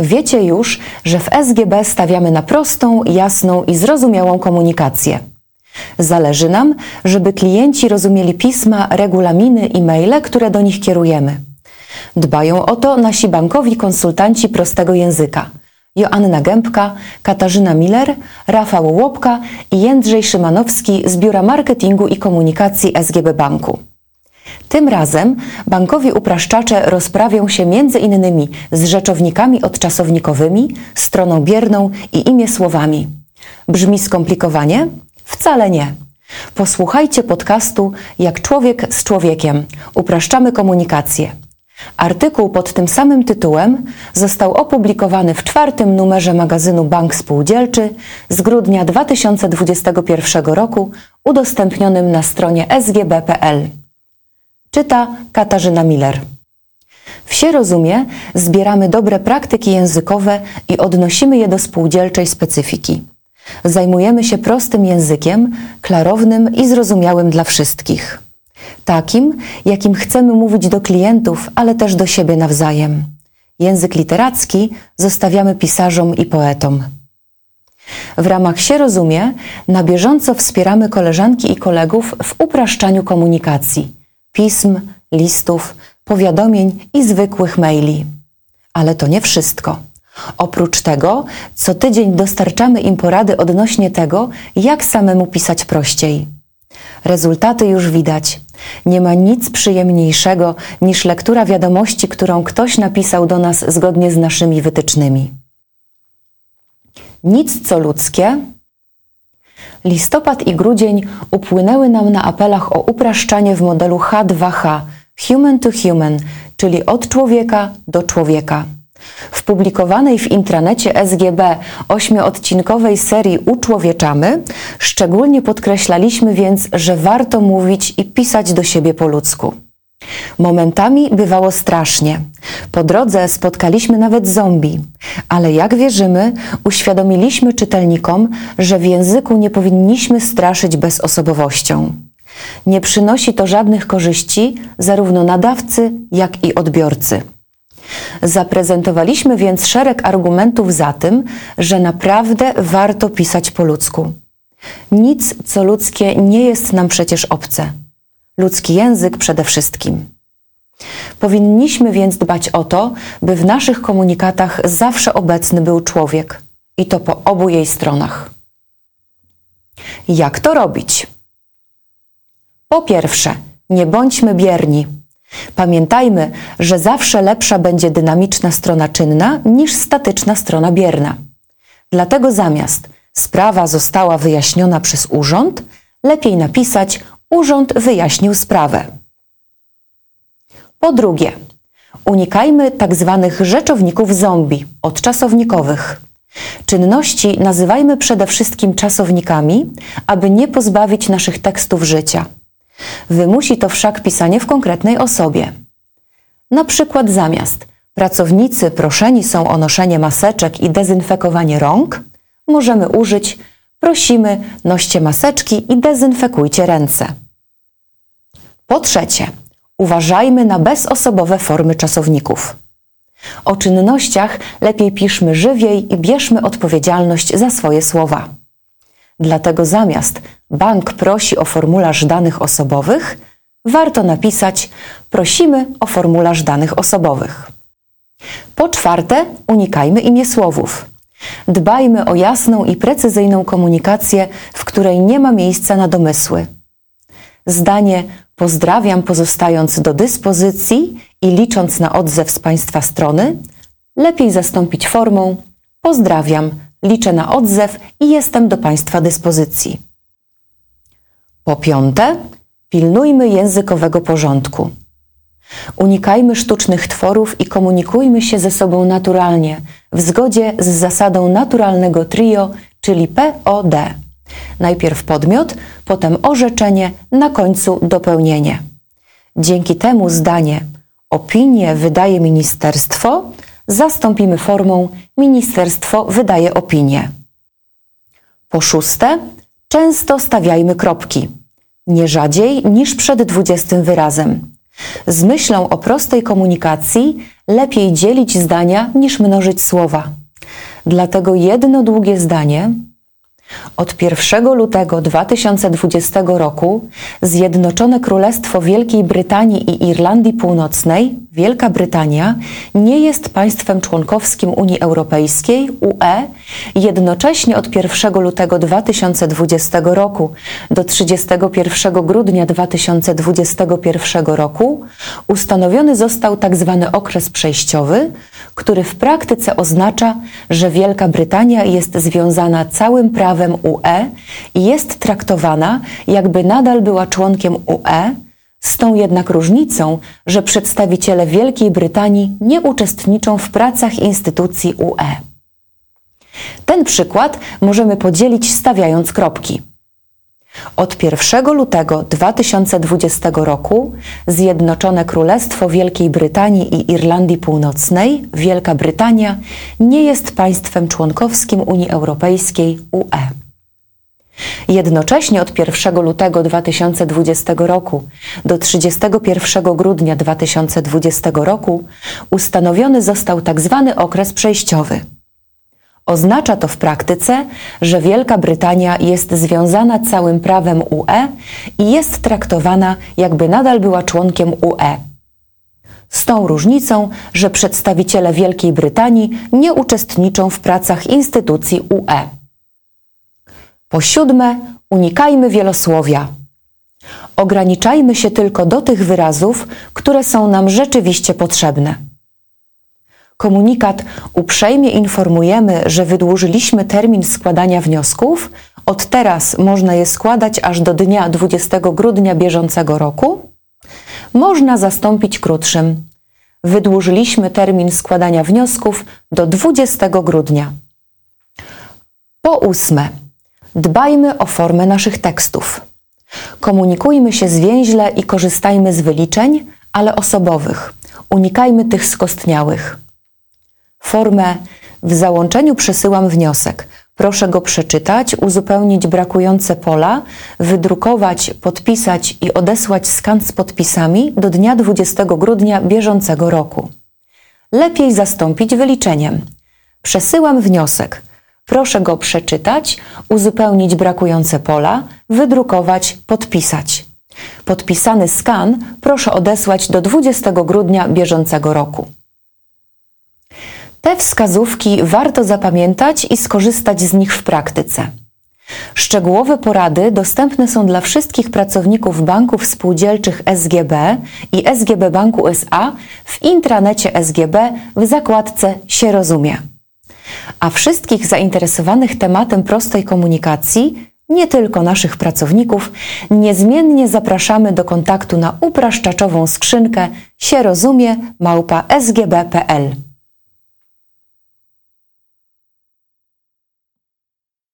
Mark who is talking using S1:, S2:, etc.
S1: Wiecie już, że w SGB stawiamy na prostą, jasną i zrozumiałą komunikację. Zależy nam, żeby klienci rozumieli pisma, regulaminy i maile, które do nich kierujemy. Dbają o to nasi bankowi konsultanci prostego języka. Joanna Gębka, Katarzyna Miller, Rafał Łopka i Jędrzej Szymanowski z Biura Marketingu i Komunikacji SGB Banku. Tym razem bankowi upraszczacze rozprawią się między innymi z rzeczownikami odczasownikowymi, stroną bierną i imię słowami. Brzmi skomplikowanie? Wcale nie. Posłuchajcie podcastu Jak człowiek z człowiekiem. Upraszczamy komunikację. Artykuł pod tym samym tytułem został opublikowany w czwartym numerze magazynu Bank Spółdzielczy z grudnia 2021 roku, udostępnionym na stronie sgb.pl. Czyta Katarzyna Miller. Wsie rozumie, zbieramy dobre praktyki językowe i odnosimy je do spółdzielczej specyfiki. Zajmujemy się prostym językiem, klarownym i zrozumiałym dla wszystkich. Takim, jakim chcemy mówić do klientów, ale też do siebie nawzajem. Język literacki zostawiamy pisarzom i poetom. W ramach się rozumie, na bieżąco wspieramy koleżanki i kolegów w upraszczaniu komunikacji, pism, listów, powiadomień i zwykłych maili. Ale to nie wszystko. Oprócz tego, co tydzień dostarczamy im porady odnośnie tego, jak samemu pisać prościej. Rezultaty już widać. Nie ma nic przyjemniejszego niż lektura wiadomości, którą ktoś napisał do nas zgodnie z naszymi wytycznymi. Nic co ludzkie. Listopad i grudzień upłynęły nam na apelach o upraszczanie w modelu H2H Human to Human, czyli od człowieka do człowieka. W publikowanej w intranecie SGB ośmioodcinkowej serii Uczłowieczamy szczególnie podkreślaliśmy więc, że warto mówić i pisać do siebie po ludzku. Momentami bywało strasznie. Po drodze spotkaliśmy nawet zombie, ale jak wierzymy, uświadomiliśmy czytelnikom, że w języku nie powinniśmy straszyć bezosobowością. Nie przynosi to żadnych korzyści zarówno nadawcy, jak i odbiorcy. Zaprezentowaliśmy więc szereg argumentów za tym, że naprawdę warto pisać po ludzku. Nic, co ludzkie, nie jest nam przecież obce. Ludzki język przede wszystkim. Powinniśmy więc dbać o to, by w naszych komunikatach zawsze obecny był człowiek i to po obu jej stronach. Jak to robić? Po pierwsze, nie bądźmy bierni. Pamiętajmy, że zawsze lepsza będzie dynamiczna strona czynna niż statyczna strona bierna. Dlatego zamiast sprawa została wyjaśniona przez urząd, lepiej napisać urząd wyjaśnił sprawę. Po drugie, unikajmy tzw. Tak rzeczowników zombie, odczasownikowych. Czynności nazywajmy przede wszystkim czasownikami, aby nie pozbawić naszych tekstów życia – Wymusi to wszak pisanie w konkretnej osobie. Na przykład zamiast pracownicy proszeni są o noszenie maseczek i dezynfekowanie rąk, możemy użyć prosimy noście maseczki i dezynfekujcie ręce. Po trzecie, uważajmy na bezosobowe formy czasowników. O czynnościach lepiej piszmy żywiej i bierzmy odpowiedzialność za swoje słowa. Dlatego zamiast bank prosi o formularz danych osobowych, warto napisać prosimy o formularz danych osobowych. Po czwarte, unikajmy imiesłowów. Dbajmy o jasną i precyzyjną komunikację, w której nie ma miejsca na domysły. Zdanie pozdrawiam pozostając do dyspozycji i licząc na odzew z Państwa strony, lepiej zastąpić formą pozdrawiam liczę na odzew i jestem do Państwa dyspozycji. Po piąte, pilnujmy językowego porządku. Unikajmy sztucznych tworów i komunikujmy się ze sobą naturalnie, w zgodzie z zasadą naturalnego trio, czyli POD. Najpierw podmiot, potem orzeczenie, na końcu dopełnienie. Dzięki temu zdanie opinię wydaje ministerstwo zastąpimy formą Ministerstwo wydaje opinię. Po szóste, często stawiajmy kropki, nie rzadziej niż przed dwudziestym wyrazem. Z myślą o prostej komunikacji lepiej dzielić zdania niż mnożyć słowa. Dlatego jedno długie zdanie od 1 lutego 2020 roku Zjednoczone Królestwo Wielkiej Brytanii i Irlandii Północnej, Wielka Brytania, nie jest państwem członkowskim Unii Europejskiej, UE. Jednocześnie od 1 lutego 2020 roku do 31 grudnia 2021 roku ustanowiony został tzw. Tak okres przejściowy, który w praktyce oznacza, że Wielka Brytania jest związana całym prawem UE i jest traktowana, jakby nadal była członkiem UE, z tą jednak różnicą, że przedstawiciele Wielkiej Brytanii nie uczestniczą w pracach instytucji UE. Ten przykład możemy podzielić stawiając kropki. Od 1 lutego 2020 roku Zjednoczone Królestwo Wielkiej Brytanii i Irlandii Północnej, Wielka Brytania, nie jest państwem członkowskim Unii Europejskiej UE. Jednocześnie od 1 lutego 2020 roku do 31 grudnia 2020 roku ustanowiony został tzw. Tak okres przejściowy – Oznacza to w praktyce, że Wielka Brytania jest związana całym prawem UE i jest traktowana, jakby nadal była członkiem UE. Z tą różnicą, że przedstawiciele Wielkiej Brytanii nie uczestniczą w pracach instytucji UE. Po siódme, unikajmy wielosłowia. Ograniczajmy się tylko do tych wyrazów, które są nam rzeczywiście potrzebne. Komunikat uprzejmie informujemy, że wydłużyliśmy termin składania wniosków. Od teraz można je składać aż do dnia 20 grudnia bieżącego roku. Można zastąpić krótszym. Wydłużyliśmy termin składania wniosków do 20 grudnia. Po ósme, dbajmy o formę naszych tekstów. Komunikujmy się zwięźle i korzystajmy z wyliczeń, ale osobowych. Unikajmy tych skostniałych formę w załączeniu przesyłam wniosek. Proszę go przeczytać, uzupełnić brakujące pola, wydrukować, podpisać i odesłać skan z podpisami do dnia 20 grudnia bieżącego roku. Lepiej zastąpić wyliczeniem. Przesyłam wniosek. Proszę go przeczytać, uzupełnić brakujące pola, wydrukować, podpisać. Podpisany skan proszę odesłać do 20 grudnia bieżącego roku. Te wskazówki warto zapamiętać i skorzystać z nich w praktyce. Szczegółowe porady dostępne są dla wszystkich pracowników banków spółdzielczych SGB i SGB Banku SA w intranecie SGB w zakładce się rozumie. A wszystkich zainteresowanych tematem prostej komunikacji, nie tylko naszych pracowników, niezmiennie zapraszamy do kontaktu na upraszczaczową skrzynkę się rozumie małpa sgb.pl.